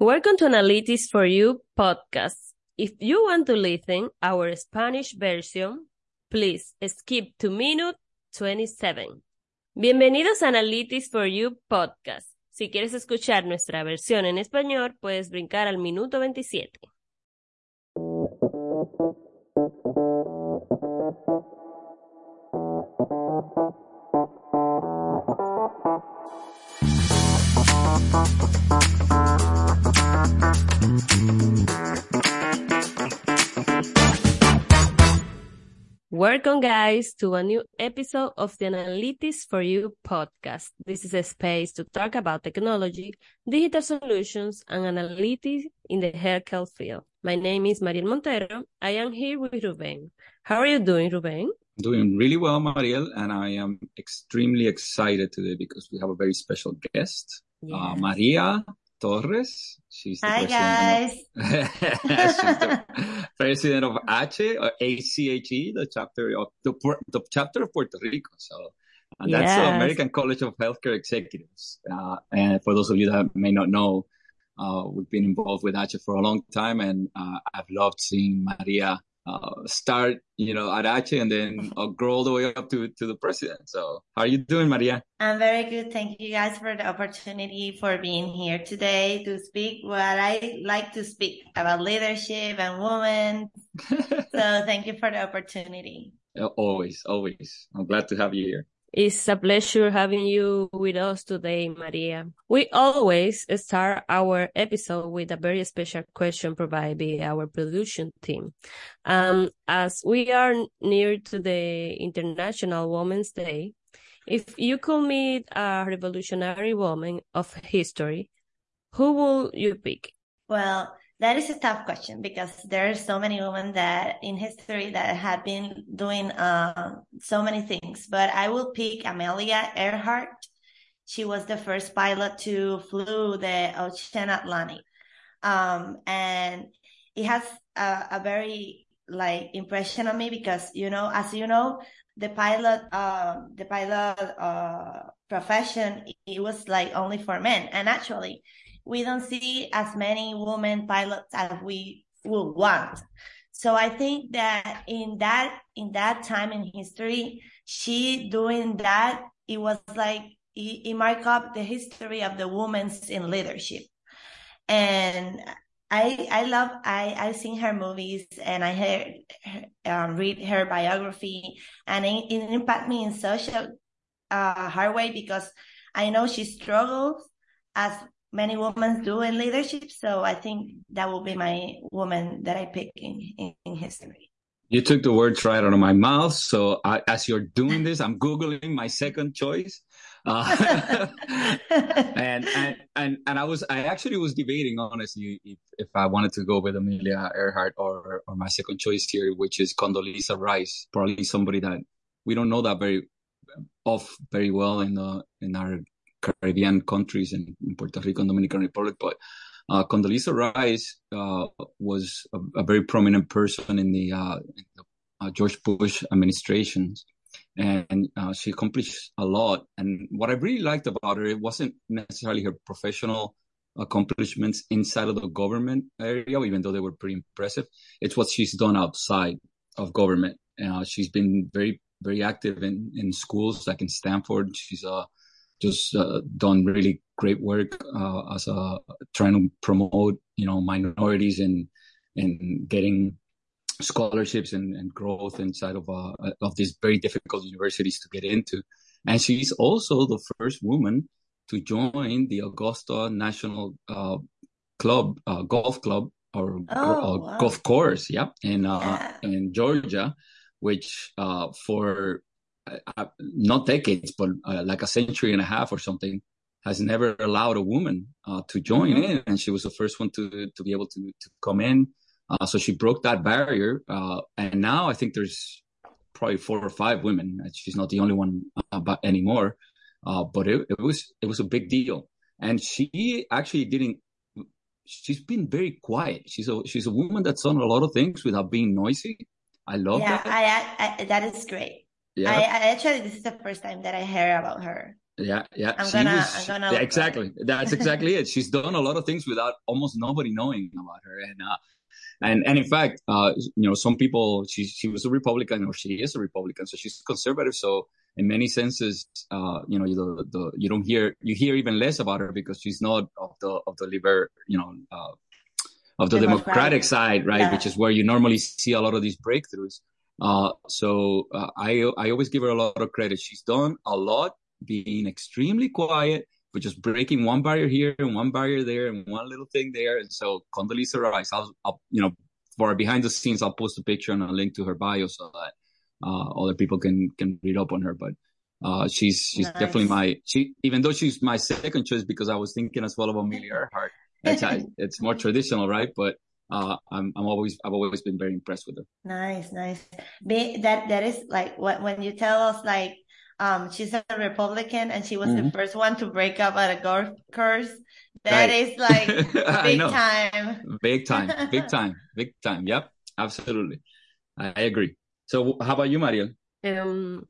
Welcome to Analytics for You podcast. If you want to listen our Spanish version, please skip to minute 27. Bienvenidos a Analytics for You podcast. Si quieres escuchar nuestra versión en español, puedes brincar al minuto 27. Welcome, guys, to a new episode of the Analytics for You podcast. This is a space to talk about technology, digital solutions, and analytics in the healthcare field. My name is Mariel Montero. I am here with Ruben. How are you doing, Ruben? Doing really well, Mariel, and I am extremely excited today because we have a very special guest, Yeah. uh, Maria Torres. She's the Hi president guys. Of, she's the president of ACHE, or ACHE, the chapter of the, the chapter of Puerto Rico. So, and that's the American College of Healthcare Executives. Uh, and for those of you that may not know, uh, we've been involved with ACHE for a long time, and uh, I've loved seeing Maria uh, start, you know, at ACHE and then uh, grow all the way up to to the president. So, how are you doing, Maria? I'm very good. Thank you guys for the opportunity for being here today to speak what I like to speak about leadership and women. So thank you for the opportunity. always, always. I'm glad to have you here. It's a pleasure having you with us today, Maria. We always start our episode with a very special question provided by our production team. Um, as we are near to the International Women's Day, if you could meet a revolutionary woman of history, who will you pick? Well, that is a tough question because there are so many women that in history that have been doing uh, so many things. But I will pick Amelia Earhart. She was the first pilot to flew the Ocean Atlantic. Um, and it has a, a very like impression on me because you know, as you know, the pilot, uh, the pilot uh, profession, it was like only for men, and actually, we don't see as many women pilots as we would want. So I think that in that in that time in history, she doing that, it was like it, it marked up the history of the women's in leadership and I I love I I've seen her movies and I heard um, read her biography and it, it impacted me in such a uh, hard way because I know she struggles as many women do in leadership. So I think that will be my woman that I pick in in, in history. You took the words right out of my mouth. So I, as you're doing this, I'm googling my second choice, uh, and and and and I was I actually was debating honestly if, if I wanted to go with Amelia Earhart or or my second choice here, which is Condoleezza Rice, probably somebody that we don't know that very off very well in the in our Caribbean countries in Puerto Rico and Dominican Republic, but uh, Condoleezza Rice uh, was a, a very prominent person in the, uh, in the uh, George Bush administrations, and uh, she accomplished a lot. And what I really liked about her, it wasn't necessarily her professional accomplishments inside of the government area, even though they were pretty impressive. It's what she's done outside of government. Uh, she's been very, very active in, in schools, like in Stanford. She's uh, just uh, done really great work uh, as a trying to promote you know minorities and and getting scholarships and, and growth inside of uh, of these very difficult universities to get into and she's also the first woman to join the Augusta National uh, Club uh, golf club or Oh, uh, wow. golf course yeah in uh, Yeah. in Georgia which uh, for uh, uh, not decades, but uh, like a century and a half or something, has never allowed a woman uh, to join Mhm. in, and she was the first one to to be able to to come in. Uh, so she broke that barrier, uh, and now I think there's probably four or five women. She's not the only one anymore, uh, but it, it was it was a big deal, and she actually didn't. She's been very quiet. She's a she's a woman that's done a lot of things without being noisy. I love yeah, that. I, I, I that is great. Yeah. I, I actually this is the first time that I hear about her. Yeah, yeah. I'm she gonna, was, I'm gonna yeah, exactly. That's exactly it. She's done a lot of things without almost nobody knowing about her, and uh, and and in fact, uh, you know, some people she she was a Republican or she is a Republican, so she's conservative. So in many senses, uh, you know, the, the you don't hear you hear even less about her because she's not of the of the liber, you know, uh, of the Democratic, Democratic side, right? Yeah. Which is where you normally see a lot of these breakthroughs. Uh, so uh, I I always give her a lot of credit. She's done a lot, being extremely quiet, but just breaking one barrier here and one barrier there and one little thing there. And so Condoleezza Rice, I'll, I'll you know for behind the scenes, I'll post a picture and a link to her bio so that uh, other people can can read up on her. But uh, she's she's nice. definitely my she even though she's my second choice because I was thinking as well of Amelia Earhart. It's, it's more traditional, right? But uh, I'm I'm always I've always been very impressed with her. Nice, nice. that that is like what when you tell us like um she's a Republican and she was mm-hmm. the first one to break up at a golf course. That right. is like big time. Big time. Big time. Big time. Yep. Absolutely. I, I agree. So how about you, Mariel? Um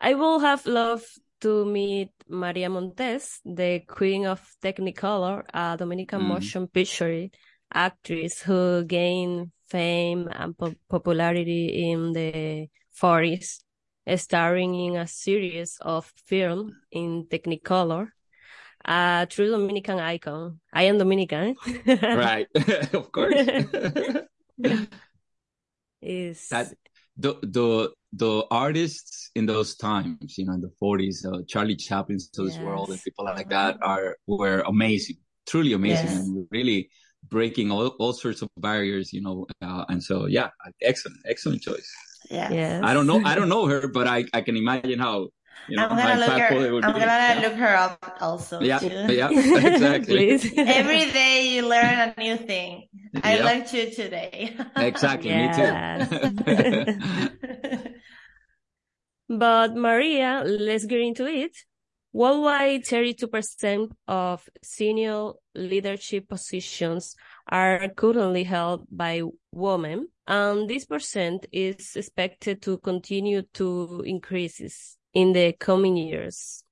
I will have loved to meet Maria Montez, the queen of Technicolor, a Dominican mm. motion picture actress who gained fame and po- popularity in the 40s, starring in a series of films in Technicolor. A true Dominican icon. I am Dominican. right, of course. is that the the the artists in those times, you know, in the 40s, uh, Charlie Chaplin's to yes. this world and people like that are were amazing, truly amazing, yes. and really breaking all, all sorts of barriers, you know. Uh, and so, yeah, excellent, excellent choice. Yeah. Yes. I don't know, I don't know her, but I, I can imagine how. You know, I'm gonna look her. I'm be. gonna yeah. look her up also. Yeah, too. yeah, exactly. Every day you learn a new thing. I yep. learned two today. exactly, me too. but Maria, let's get into it. Worldwide, 32% of senior leadership positions are currently held by women, and this percent is expected to continue to increase in the coming years.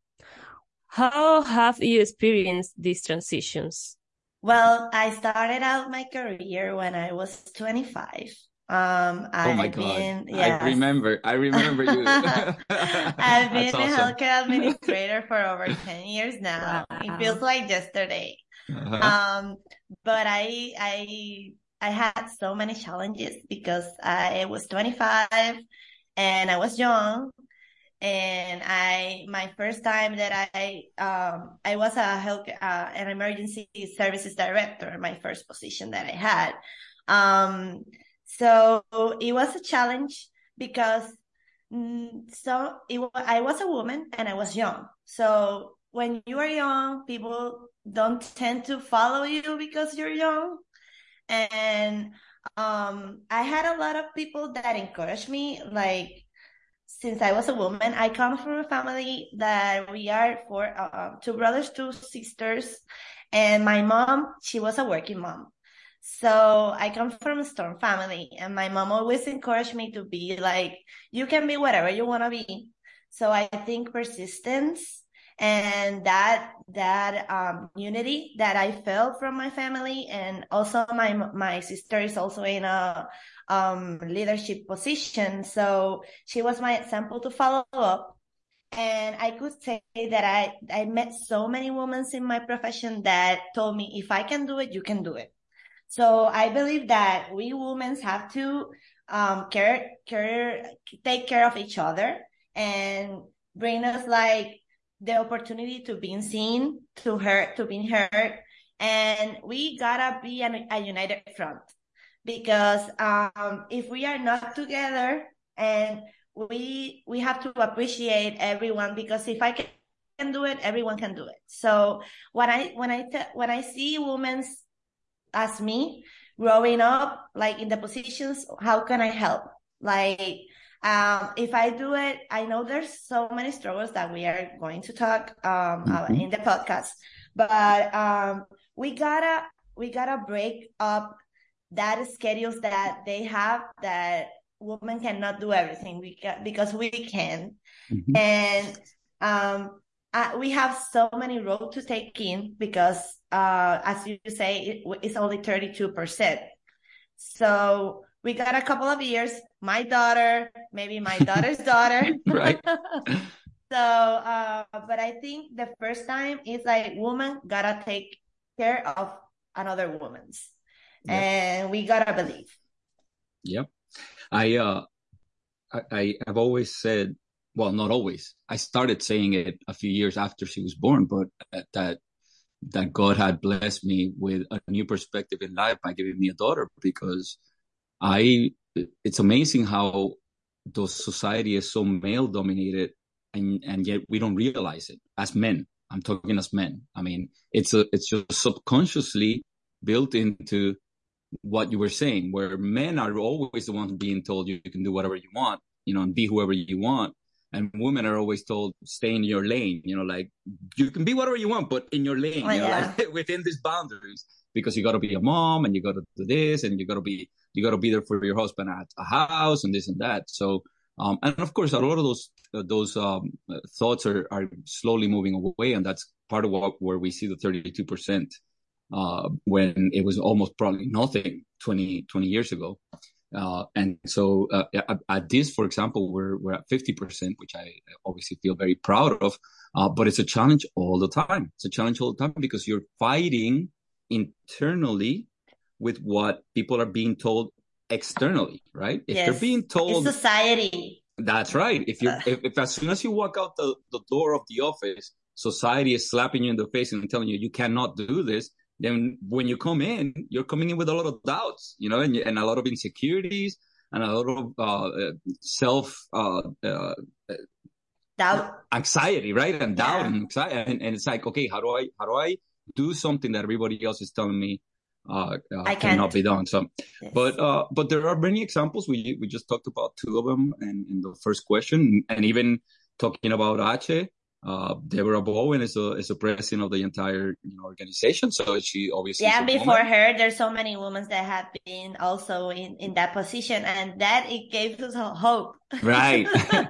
How have you experienced these transitions? Well, I started out my career when I was 25 um, oh my god! Been, yes. I remember. I remember you. I've been a healthcare administrator for over ten years now. Wow. It feels like yesterday. Uh-huh. Um, but I, I, I had so many challenges because I was 25 and I was young. And I, my first time that I, um, I was a health, uh, an emergency services director, my first position that I had. Um, so it was a challenge because mm, so it, I was a woman and I was young. So when you are young, people don't tend to follow you because you're young. And um, I had a lot of people that encouraged me, like since I was a woman, I come from a family that we are four, uh, two brothers, two sisters, and my mom, she was a working mom. So I come from a storm family and my mom always encouraged me to be like, you can be whatever you want to be. So I think persistence and that, that, um, unity that I felt from my family and also my, my sister is also in a, um, leadership position. So she was my example to follow up. And I could say that I, I met so many women in my profession that told me, if I can do it, you can do it. So I believe that we women have to um, care, care, take care of each other and bring us like the opportunity to being seen, to hurt, to being heard. And we gotta be an, a united front because um, if we are not together and we we have to appreciate everyone because if I can, can do it, everyone can do it. So when I when I when I see women's as me growing up, like in the positions, how can I help? Like, um, if I do it, I know there's so many struggles that we are going to talk, um, mm-hmm. in the podcast, but, um, we gotta, we gotta break up that schedules that they have that women cannot do everything we can, because we can. Mm-hmm. And, um, uh, we have so many roles to take in because, uh, as you say, it, it's only 32%. So we got a couple of years, my daughter, maybe my daughter's daughter. right. so, uh, but I think the first time is like woman gotta take care of another woman's yep. and we gotta believe. Yep. I, uh, I, I have always said well, not always. I started saying it a few years after she was born, but uh, that that God had blessed me with a new perspective in life by giving me a daughter because I it's amazing how the society is so male dominated and and yet we don't realize it as men. I'm talking as men. I mean, it's a it's just subconsciously built into what you were saying, where men are always the ones being told you can do whatever you want, you know, and be whoever you want and women are always told stay in your lane you know like you can be whatever you want but in your lane oh, you know yeah. like within these boundaries. Because you got to be a mom and you got to do this and you got to be you got to be there for your husband at a house and this and that. So um, and of course a lot of those uh, those um, thoughts are are slowly moving away and that's part of what where we see the 32 percent uh, when it was almost probably nothing 20 20 years ago uh, and so uh, at, at, this, for example, we're, we're at 50%, which I obviously feel very proud of. Uh, but it's a challenge all the time. It's a challenge all the time because you're fighting internally with what people are being told externally, right? If yes. they're being told it's society. That's right. If you if, if as soon as you walk out the, the door of the office, society is slapping you in the face and telling you you cannot do this, then when you come in, you're coming in with a lot of doubts, you know, and, and a lot of insecurities and a lot of uh, self uh, uh, doubt, anxiety, right, and doubt yeah. and anxiety, and, and, it's like, okay, how do I how do I do something that everybody else is telling me uh, uh I cannot be done? So, yes. but uh, but there are many examples. We we just talked about two of them in, in the first question, and even talking about Ache uh, Deborah Bowen is a is a president of the entire you know, organization, so she obviously yeah. Before woman. her, there's so many women that have been also in in that position, and that it gave us hope. Right,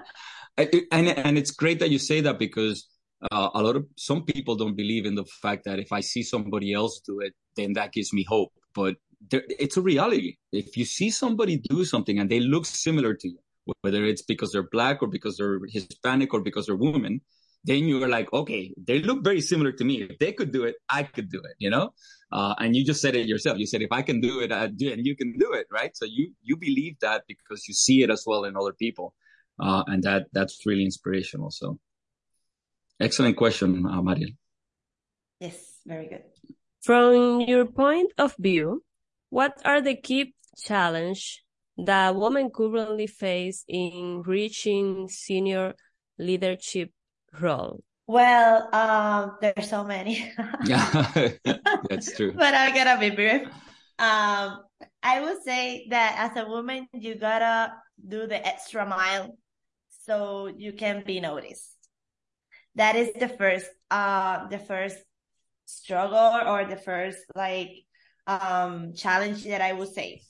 and and it's great that you say that because uh, a lot of some people don't believe in the fact that if I see somebody else do it, then that gives me hope. But there, it's a reality. If you see somebody do something and they look similar to you, whether it's because they're black or because they're Hispanic or because they're women then you were like, okay, they look very similar to me. If they could do it, I could do it, you know? Uh, and you just said it yourself. You said, if I can do it, I do it, and you can do it, right? So you, you believe that because you see it as well in other people. Uh, and that, that's really inspirational. So excellent question, uh, Mariel. Yes, very good. From your point of view, what are the key challenge that women currently face in reaching senior leadership role? Well, um, there's so many. yeah, that's true. but I gotta be brief. Um, I would say that as a woman, you gotta do the extra mile so you can be noticed. That is the first, uh, the first struggle or the first like um challenge that I would say.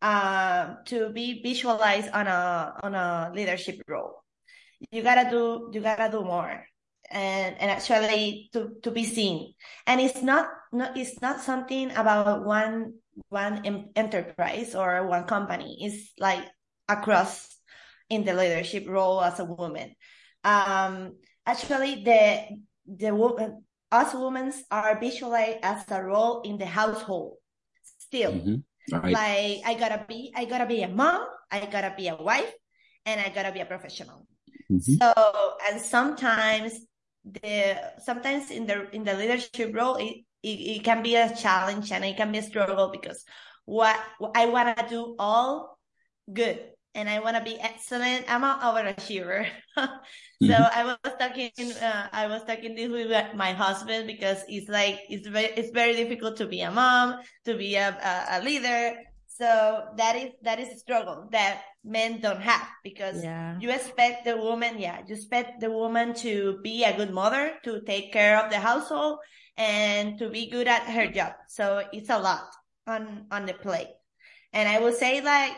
Um, to be visualized on a on a leadership role you gotta do you gotta do more. And and actually to to be seen. And it's not not it's not something about one one enterprise or one company. It's like across in the leadership role as a woman. Um actually the the woman us women are visualized as a role in the household still. Mm-hmm. right. like i gotta be i gotta be a mom i gotta be a wife and i gotta be a professional Mm-hmm. So, and sometimes the sometimes in the in the leadership role, it, it, it can be a challenge and it can be a struggle because what I want to do all good and I want to be excellent. I'm an overachiever. so mm-hmm. I was talking, uh, I was talking this with my husband because it's like, it's very, it's very difficult to be a mom, to be a, a, a leader, so that is that is a struggle that men don't have because yeah. you expect the woman, yeah, you expect the woman to be a good mother, to take care of the household, and to be good at her job. So it's a lot on on the plate. And I would say like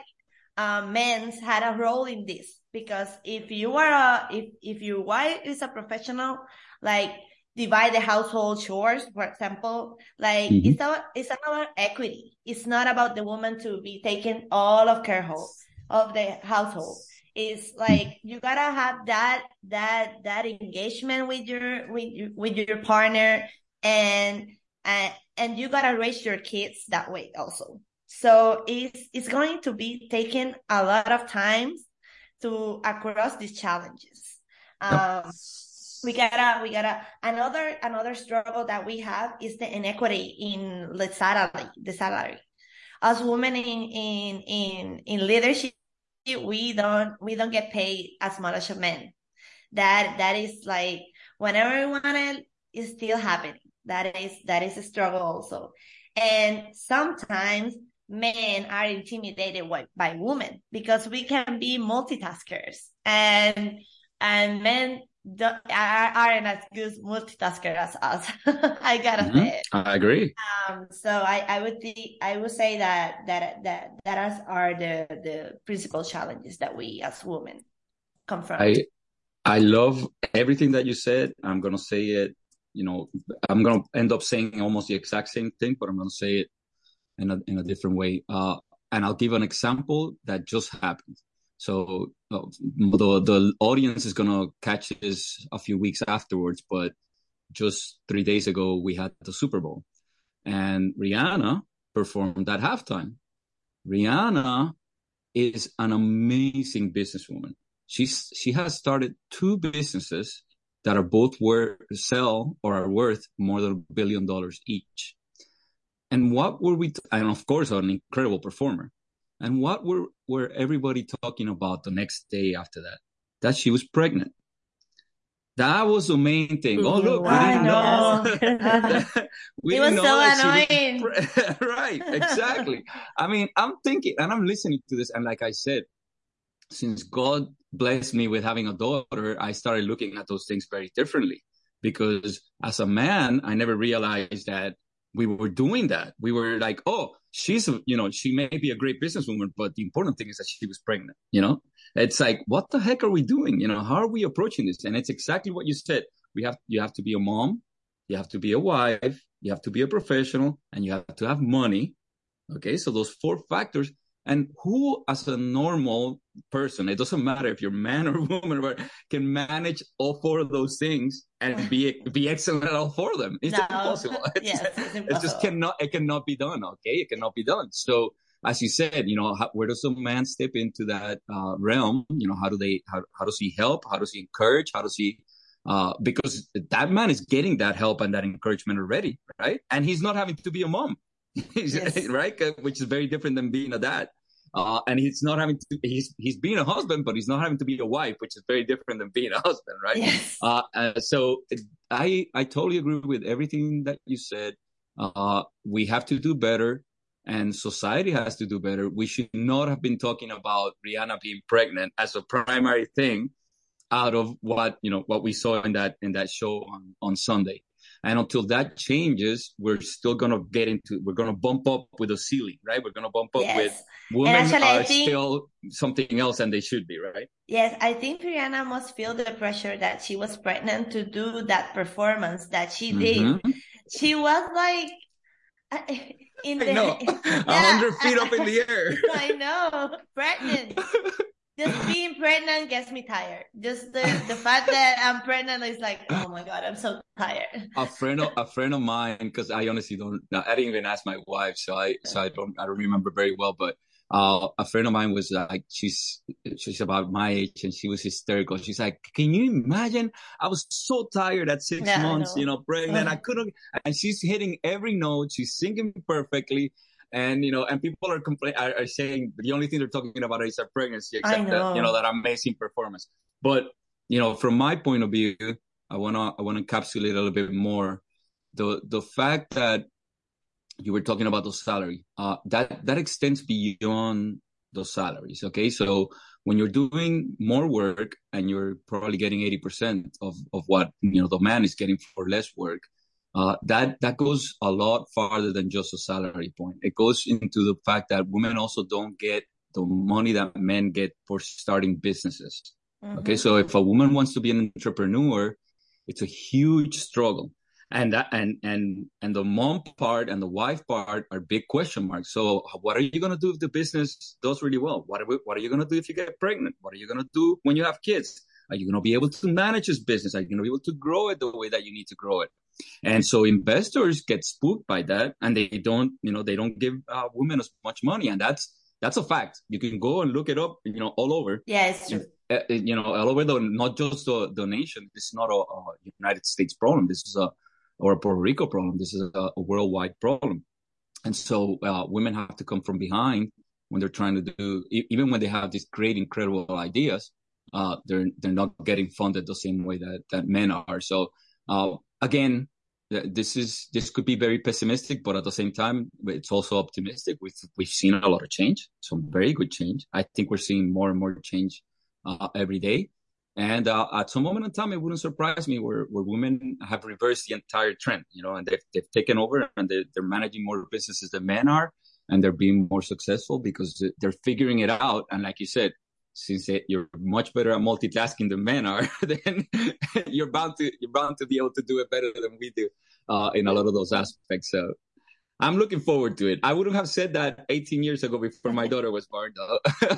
uh, men's had a role in this because if you are a if if your wife is a professional like divide the household chores, for example. Like mm-hmm. it's about it's about equity. It's not about the woman to be taking all of care home of the household. It's like you gotta have that that that engagement with your with your, with your partner and and and you gotta raise your kids that way also. So it's it's going to be taking a lot of time to across these challenges. Um, we gotta we gotta another another struggle that we have is the inequity in the salary the salary. As women in in in in leadership we don't we don't get paid as much as men. That that is like whenever we want it is still happening that is that is a struggle also. And sometimes men are intimidated by, by women because we can be multitaskers and and men don't, aren't as good multitasker as us. I gotta mm-hmm. say. I agree. Um, so I, I would think I would say that that that that are the the principal challenges that we as women confront. I I love everything that you said. I'm gonna say it. You know, I'm gonna end up saying almost the exact same thing, but I'm gonna say it in a in a different way. Uh, and I'll give an example that just happened. So uh, the the audience is gonna catch this a few weeks afterwards, but just three days ago we had the Super Bowl, and Rihanna performed at halftime. Rihanna is an amazing businesswoman. She's she has started two businesses that are both worth sell or are worth more than a billion dollars each. And what were we? T- and of course, an incredible performer. And what were were everybody talking about the next day after that? That she was pregnant. That was the main thing. Oh look, we didn't know. we it was so annoying. Was right, exactly. I mean, I'm thinking, and I'm listening to this, and like I said, since God blessed me with having a daughter, I started looking at those things very differently. Because as a man, I never realized that we were doing that. We were like, oh, she's, you know, she may be a great businesswoman, but the important thing is that she was pregnant, you know? It's like, what the heck are we doing? You know, how are we approaching this? And it's exactly what you said. We have, you have to be a mom, you have to be a wife, you have to be a professional, and you have to have money. Okay. So those four factors and who, as a normal person, it doesn't matter if you're man or woman, but can manage all four of those things and be be excellent at all four of them. It's no. impossible. It's, yes, it's impossible. It just cannot. It cannot be done. Okay, it cannot be done. So, as you said, you know, how, where does a man step into that uh, realm? You know, how do they? How how does he help? How does he encourage? How does he? Uh, because that man is getting that help and that encouragement already, right? And he's not having to be a mom yes. right? Which is very different than being a dad. Uh, and he's not having to, he's, he's being a husband, but he's not having to be a wife, which is very different than being a husband, right? Yes. Uh, uh, so I, I totally agree with everything that you said. Uh, we have to do better and society has to do better. We should not have been talking about Rihanna being pregnant as a primary thing out of what, you know, what we saw in that, in that show on, on Sunday. And until that changes, we're still going to get into, we're going to bump up with a ceiling, right? We're going to bump up yes. with women are think, still something else than they should be, right? Yes. I think Rihanna must feel the pressure that she was pregnant to do that performance that she did. Mm-hmm. She was like, in the, a hundred feet up in the air. I know, pregnant just being pregnant gets me tired. Just the, the fact that I'm pregnant is like, oh my god, I'm so tired. A friend of a friend of mine, because I honestly don't. Know, I didn't even ask my wife, so I so I don't I don't remember very well. But uh, a friend of mine was like, she's she's about my age, and she was hysterical. She's like, can you imagine? I was so tired at six yeah, months, know. you know, pregnant. I couldn't, and she's hitting every note. She's singing perfectly and you know, and people are complaining, are, are, saying the only thing they're talking about is their pregnancy, except that you know that amazing performance. But you know, from my point of view, I wanna I wanna encapsulate a little bit more the the fact that you were talking about the salary. Uh, that that extends beyond those salaries. Okay, so when you're doing more work and you're probably getting 80% of, of what you know the man is getting for less work uh, that that goes a lot farther than just a salary point. It goes into the fact that women also don't get the money that men get for starting businesses. Mm-hmm. Okay, so if a woman wants to be an entrepreneur, it's a huge struggle. And that and and and the mom part and the wife part are big question marks. So what are you going to do if the business does really well? What are, we, what are you going to do if you get pregnant? What are you going to do when you have kids? Are you going to be able to manage this business? Are you going to be able to grow it the way that you need to grow it and so investors get spooked by that and they don't you know they don't give uh, women as much money and that's that's a fact you can go and look it up you know all over yeah it's uh, you know all over the not just the, the nation this is not a, a united states problem this is a or a Puerto Rico problem. This is a, a worldwide problem. And so uh, women have to come from behind when they're trying to do, even when they have these great, incredible ideas, uh, they're they're not getting funded the same way that that men are. So uh, again, this is this could be very pessimistic, but at the same time, it's also optimistic. We've we've seen a lot of change, some very good change. I think we're seeing more and more change uh, every day. And uh, at some moment in time, it wouldn't surprise me where, where women have reversed the entire trend, you know, and they've, they've taken over and they're, they're managing more businesses than men are, and they're being more successful because they're figuring it out. And like you said, since you're much better at multitasking than men are, then you're bound to you're bound to be able to do it better than we do uh, in a lot of those aspects. So I'm looking forward to it. I wouldn't have said that 18 years ago before my daughter was born, though. so,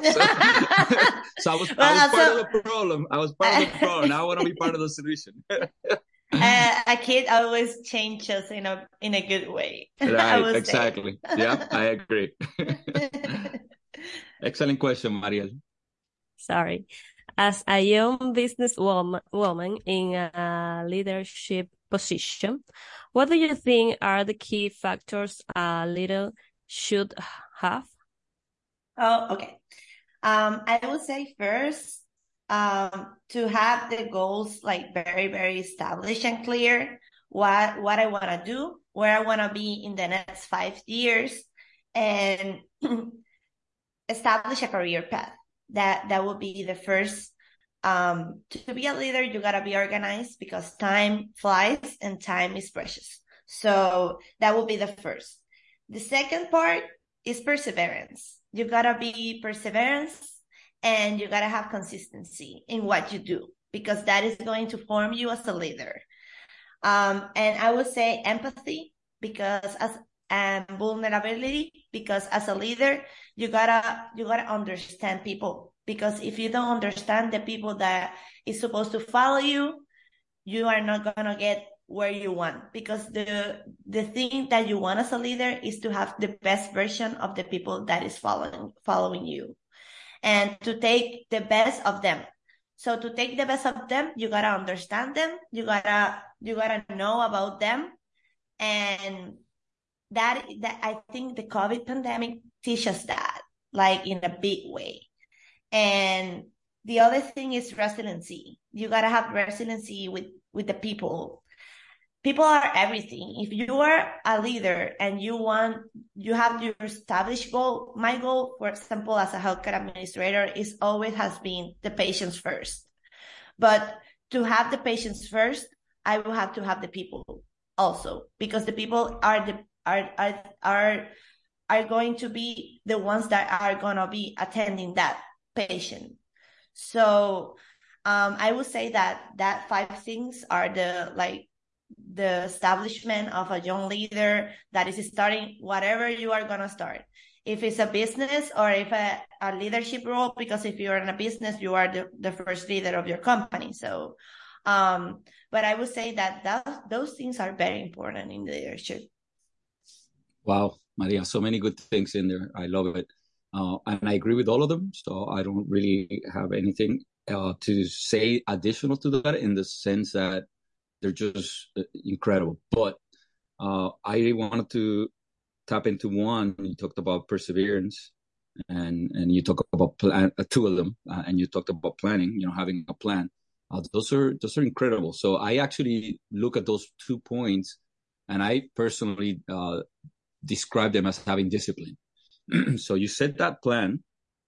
so, I was, well, I was part of the problem. I was part of the problem. Now I want to be part of the solution. uh, a kid always changes in a in a good way. Right, exactly. yeah, I agree. Excellent question, Mariel. Sorry. As a young businesswoman woman in a leadership position, what do you think are the key factors a leader should have? Oh, okay. Um, I would say first, um, to have the goals like very, very established and clear. What what I want to do, where I want to be in the next five years, and establish a career path. That that would be the first um, to be a leader, you gotta be organized because time flies and time is precious. So that will be the first. The second part is perseverance. You gotta be perseverance and you gotta have consistency in what you do because that is going to form you as a leader. Um, and I would say empathy because as and vulnerability because as a leader you gotta you gotta understand people. Because if you don't understand the people that is supposed to follow you you are not gonna get where you want. Because the the thing that you want as a leader is to have the best version of the people that is following following you. And to take the best of them. So to take the best of them you gotta understand them you gotta you gotta know about them and that that i think the covid pandemic teaches that like in a big way and the other thing is resiliency. You gotta have resiliency with with the people. People are everything. If you are a leader and you want, you have your established goal. My goal, for example, as a healthcare administrator, is always has been the patients first. But to have the patients first, I will have to have the people also because the people are the are are are are going to be the ones that are gonna be attending that patient. So um, I would say that that five things are the like the establishment of a young leader that is starting whatever you are gonna start. If it's a business or if a, a leadership role, because if you're in a business, you are the, the first leader of your company. So, um, but I would say that, that those things are very important in leadership. Wow, Maria, so many good things in there. I love it. Uh, and I agree with all of them. So I don't really have anything uh, to say additional to that in the sense that they're just uh, incredible. But uh, I wanted to tap into one. You talked about perseverance, and and you talked about plan, uh, two of them, uh, and you talked about planning. You know, having a plan. those are those are incredible. So I actually look at those two points, and I personally describe them as having discipline. so you set that plan,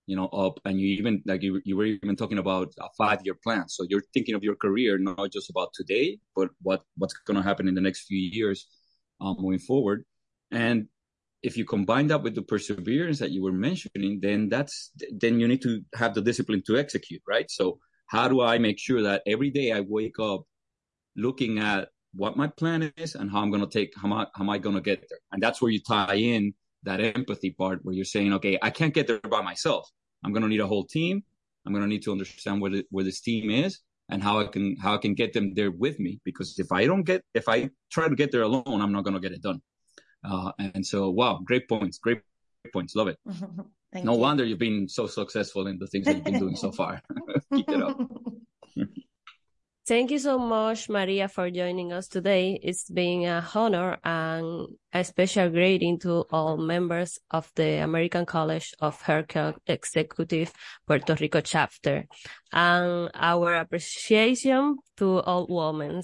you know, up and you even like you, you were even talking about a five year plan. So you're thinking of your career, not just about today, but what, what's going to happen in the next few years um, moving forward. And if you combine that with the perseverance that you were mentioning, then that's, then you need to have the discipline to execute, right? So how do I make sure that every day I wake up looking at what my plan is and how I'm going to take, how am I, how am I going to get there? And that's where you tie in that empathy part where you're saying, okay, I can't get there by myself. I'm going to need a whole team. I'm going to need to understand where, the, where this team is and how I can, how I can get them there with me. Because if I don't get, if I try to get there alone, I'm not going to get it done. Uh, and so, wow, great points, great points. Love it. no you. wonder you've been so successful in the things that you've been doing so far. Keep it up. Thank you so much, Maria, for joining us today. It's been a honor and a special greeting to all members of the American College of Healthcare Executive Puerto Rico chapter and our appreciation to all women.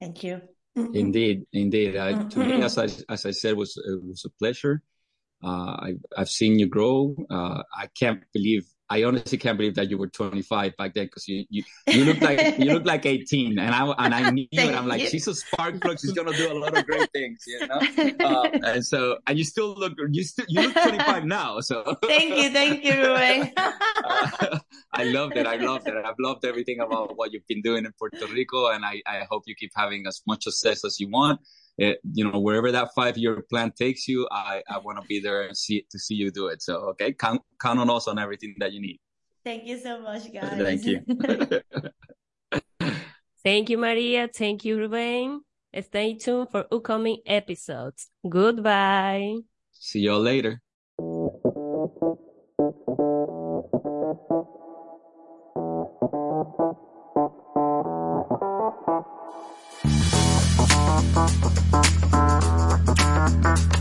Thank you. Indeed, indeed. I, to me, as I, as I said, was, it was a pleasure. Uh, I, I've seen you grow. Uh, I can't believe I honestly can't believe that you were 25 back then because you, you you look like you look like 18 and I and I knew it. I'm like she's a spark plug. She's gonna do a lot of great things, you know. Uh, and so and you still look you still you look 25 now. So thank you, thank you, Ruben. uh, I loved it. I loved it. I've loved everything about what you've been doing in Puerto Rico, and I I hope you keep having as much success as you want it, you know, wherever that five year plan takes you, I, I want to be there and see to see you do it. So, okay, count, count on us on everything that you need. Thank you so much, guys. Thank you. Thank you, Maria. Thank you, Ruben. Stay tuned for upcoming episodes. Goodbye. See y'all later.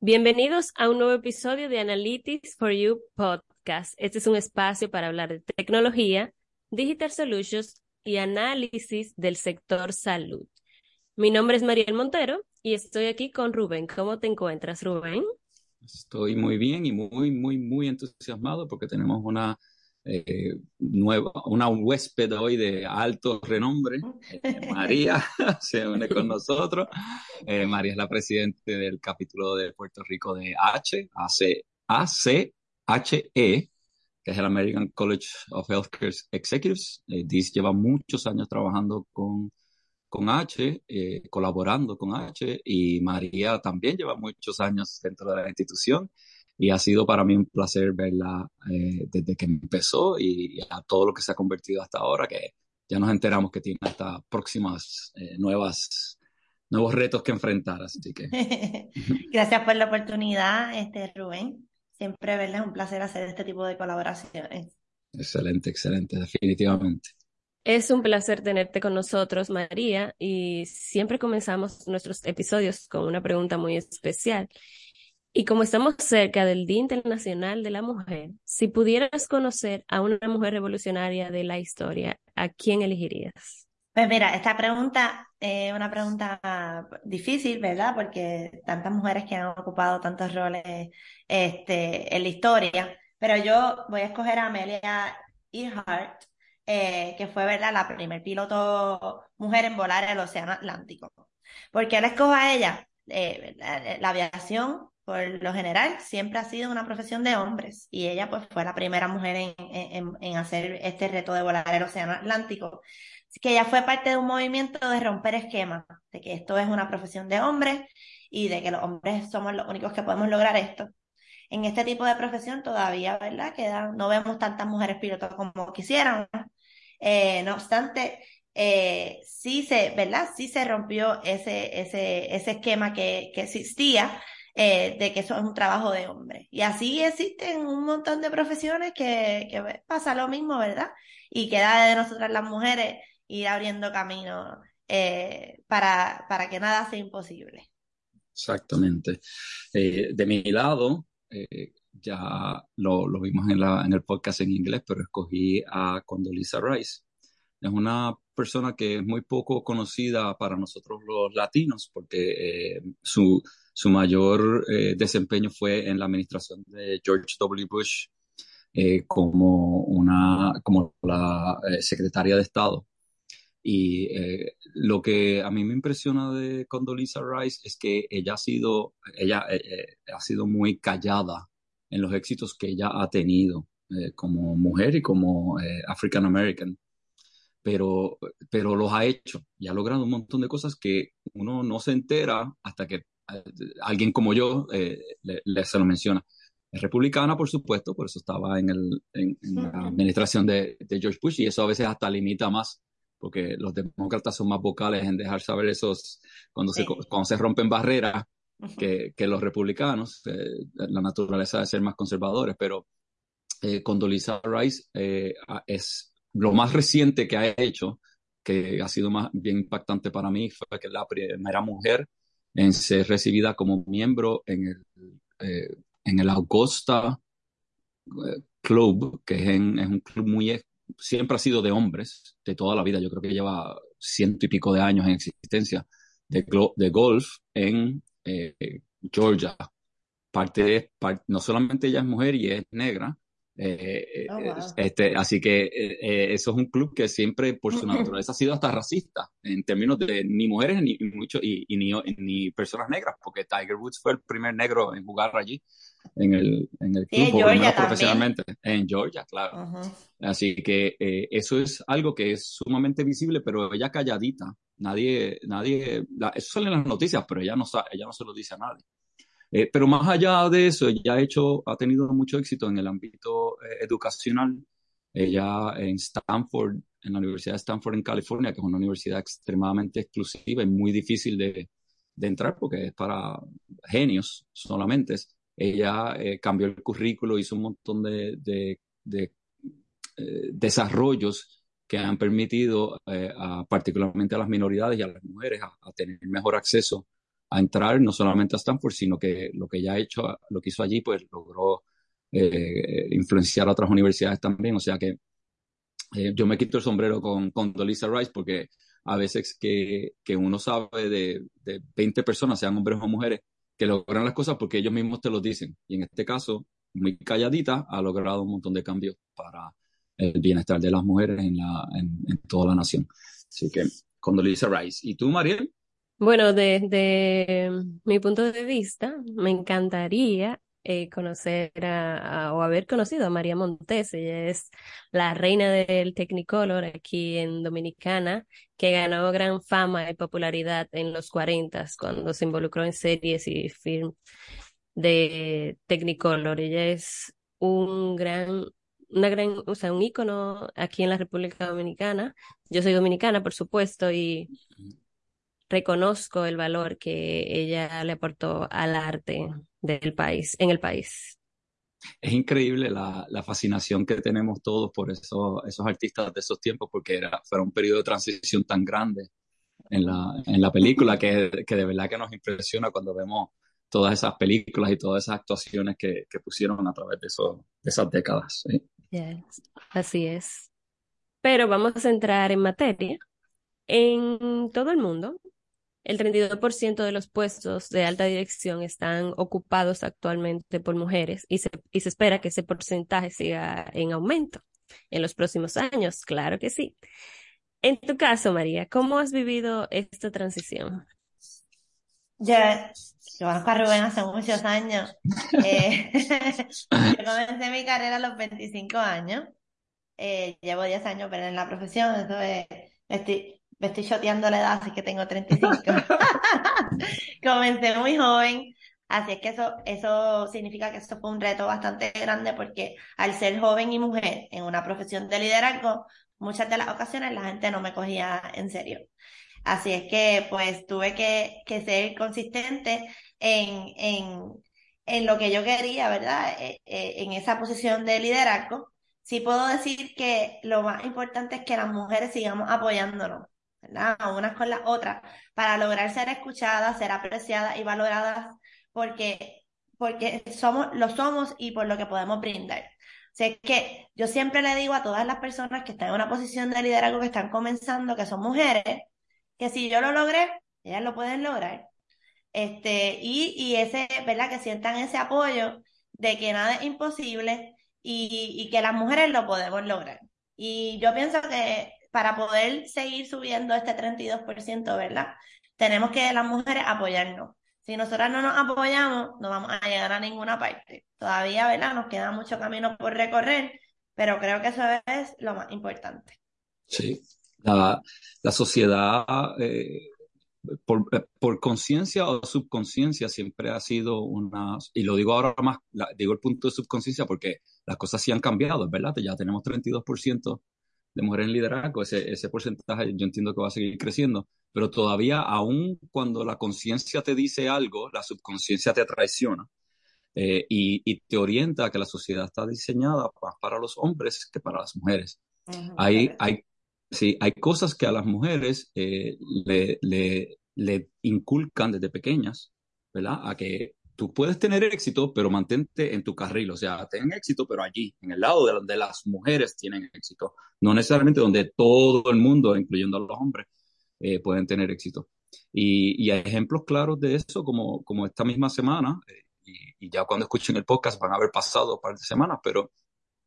Bienvenidos a un nuevo episodio de Analytics for You Podcast. Este es un espacio para hablar de tecnología, digital solutions y análisis del sector salud. Mi nombre es Mariel Montero y estoy aquí con Rubén. ¿Cómo te encuentras, Rubén? Estoy muy bien y muy, muy, muy entusiasmado porque tenemos una eh, nueva, una huésped hoy de alto renombre, eh, María, se une con nosotros. Eh, María es la presidente del capítulo de Puerto Rico de H, ACHE, que es el American College of Healthcare Executives. DIS lleva muchos años trabajando con, con H, colaborando con H, y María también lleva muchos años dentro de la institución y ha sido para mí un placer verla eh, desde que empezó y a todo lo que se ha convertido hasta ahora, que ya nos enteramos que tiene hasta próximas eh, nuevas nuevos retos que enfrentar, así que gracias por la oportunidad, este Rubén. Siempre verles un placer hacer este tipo de colaboraciones. Excelente, excelente, definitivamente. Es un placer tenerte con nosotros, María, y siempre comenzamos nuestros episodios con una pregunta muy especial. Y como estamos cerca del Día Internacional de la Mujer, si pudieras conocer a una mujer revolucionaria de la historia, ¿a quién elegirías? Pues mira, esta pregunta es una pregunta difícil, ¿verdad? Porque tantas mujeres que han ocupado tantos roles este, en la historia, pero yo voy a escoger a Amelia Earhart, eh, que fue, ¿verdad?, la primer piloto mujer en volar el Océano Atlántico. ¿Por qué la escojo a ella? Eh, la aviación por lo general siempre ha sido una profesión de hombres y ella pues fue la primera mujer en, hacer este reto de volar el océano Atlántico. Así que ella fue parte de un movimiento de romper esquemas, de que esto es una profesión de hombres y de que los hombres somos los únicos que podemos lograr esto. En este tipo de profesión todavía, ¿verdad? Queda, no vemos tantas mujeres pilotos como quisieran. Eh, no obstante, eh, sí se, ¿verdad? Sí se rompió ese, ese, ese esquema que, que existía eh, de que eso es un trabajo de hombre. Y así existen un montón de profesiones que, pasa lo mismo, ¿verdad? Y queda de nosotras las mujeres ir abriendo camino eh, para, para que nada sea imposible. Exactamente. De mi lado, ya lo, lo vimos en, la, en el podcast en inglés, pero escogí a Condoleezza Rice. Es una persona que es muy poco conocida para nosotros los latinos porque eh, su, su mayor eh, desempeño fue en la administración de George W. Bush eh, como, una, como la secretaria de Estado. Y lo que a mí me impresiona de Condoleezza Rice es que ella ha sido, ella, ha sido muy callada en los éxitos que ella ha tenido como mujer y como African American pero, pero los ha hecho y ha logrado un montón de cosas que uno no se entera hasta que eh, alguien como yo eh, le, se lo menciona. Es republicana, por supuesto, por eso estaba en, el, en, la administración de, de, George Bush y eso a veces hasta limita más, porque los demócratas son más vocales en dejar saber esos, cuando, se, cuando se rompen barreras, que, que los republicanos, eh, la naturaleza de ser más conservadores, pero eh, Condoleezza Rice es lo más reciente que ha hecho, que ha sido más bien impactante para mí, fue que la primera mujer en ser recibida como miembro en el, eh, en el Augusta eh, Club, que es, un club muy, siempre ha sido de hombres, de toda la vida, yo creo que lleva ciento y pico de años en existencia, de, de golf en eh, Georgia. Parte, no solamente ella es mujer y es negra, eh, oh, este, así que eh, eh, eso es un club que siempre por su naturaleza ha sido hasta racista en términos de ni mujeres ni, mucho, y, ni, ni, personas negras, porque Tiger Woods fue el primer negro en jugar allí en el, en el club, Georgia profesionalmente, en Georgia, claro. Así que eso es algo que es sumamente visible, pero ella calladita, nadie, nadie, eso sale en las noticias, pero ella no, ella no se lo dice a nadie. Eh, pero más allá de eso, ella ha, hecho, ha tenido mucho éxito en el ámbito eh, educacional. Ella en Stanford, en la Universidad de Stanford en California, que es una universidad extremadamente exclusiva y muy difícil de, de entrar porque es para genios solamente. Ella eh, cambió el currículo, hizo un montón de, de, de desarrollos que han permitido a, particularmente a las minoridades y a las mujeres a, a tener mejor acceso a entrar no solamente a Stanford, sino que lo que ya ha hecho, lo que hizo allí, pues logró eh, influenciar a otras universidades también. O sea que eh, yo me quito el sombrero con, con Rice porque a veces que, que uno sabe de, de, 20 personas, sean hombres o mujeres, que logran las cosas porque ellos mismos te lo dicen. Y en este caso, muy calladita, ha logrado un montón de cambios para el bienestar de las mujeres en, la, en, toda la nación. Así que, con Dolisa Rice. ¿Y tú, Mariel? Bueno, desde mi punto de vista, me encantaría eh, conocer a, o haber conocido a María Montes. Ella es la reina del Technicolor aquí en Dominicana, que ganó gran fama y popularidad en los 40 cuando se involucró en series y film de Technicolor. Ella es un gran una gran, o sea, un ícono aquí en la República Dominicana. Yo soy dominicana, por supuesto, y reconozco el valor que ella le aportó al arte del país, en el país. Es increíble la, la fascinación que tenemos todos por esos, esos artistas de esos tiempos, porque era, fue un periodo de transición tan grande en la, en la película que, que de verdad que nos impresiona cuando vemos todas esas películas y todas esas actuaciones que, que pusieron a través de, eso, de esas décadas. Así es. Pero vamos a entrar en materia. En todo el mundo, el 32% de los puestos de alta dirección están ocupados actualmente por mujeres y se, y se espera que ese porcentaje siga en aumento en los próximos años. Claro que sí. En tu caso, María, ¿cómo has vivido esta transición? Ya, yo conozco a Rubén hace muchos años. Eh, yo comencé mi carrera a los 25 años. Eh, llevo 10 años pero en la profesión, entonces estoy, me estoy shoteando la edad, así que tengo 35. Comencé muy joven, así es que eso, eso significa que esto fue un reto bastante grande porque al ser joven y mujer en una profesión de liderazgo, muchas de las ocasiones la gente no me cogía en serio. Así es que pues tuve que, que ser consistente en, en, en lo que yo quería, ¿verdad? Eh, eh, en esa posición de liderazgo. Sí puedo decir que lo más importante es que las mujeres sigamos apoyándonos ¿verdad? Unas con las otras, para lograr ser escuchadas, ser apreciadas y valoradas, porque porque somos, lo somos y por lo que podemos brindar. O sea, es que yo siempre le digo a todas las personas que están en una posición de liderazgo, que están comenzando, que son mujeres, que si yo lo logré, ellas lo pueden lograr. Este, y, y ese, ¿verdad? Que sientan ese apoyo de que nada es imposible y, y que las mujeres lo podemos lograr. Y yo pienso que para poder seguir subiendo este 32%, ¿verdad? Tenemos que las mujeres apoyarnos. Si nosotras no nos apoyamos, no vamos a llegar a ninguna parte. Todavía, ¿verdad? Nos queda mucho camino por recorrer, pero creo que eso es lo más importante. Sí, la, sociedad, eh, por, por conciencia o subconsciencia, siempre ha sido una, y lo digo ahora más, digo el punto de subconsciencia porque las cosas sí han cambiado, ¿verdad? Ya tenemos 32% de mujeres en liderazgo, ese, ese porcentaje yo entiendo que va a seguir creciendo, pero todavía aún cuando la conciencia te dice algo, la subconsciencia te traiciona eh, y, y, te orienta a que la sociedad está diseñada más para los hombres que para las mujeres. hay, hay, sí, hay cosas que a las mujeres eh, le, le, le inculcan desde pequeñas, ¿verdad? A que tú puedes tener éxito, pero mantente en tu carril, o sea, ten éxito, pero allí, en el lado de donde las mujeres tienen éxito, no necesariamente donde todo el mundo, incluyendo a los hombres, eh, pueden tener éxito. Y, y, hay ejemplos claros de eso, como, como esta misma semana, eh, y, y, ya cuando escuchen el podcast van a haber pasado un par de semanas, pero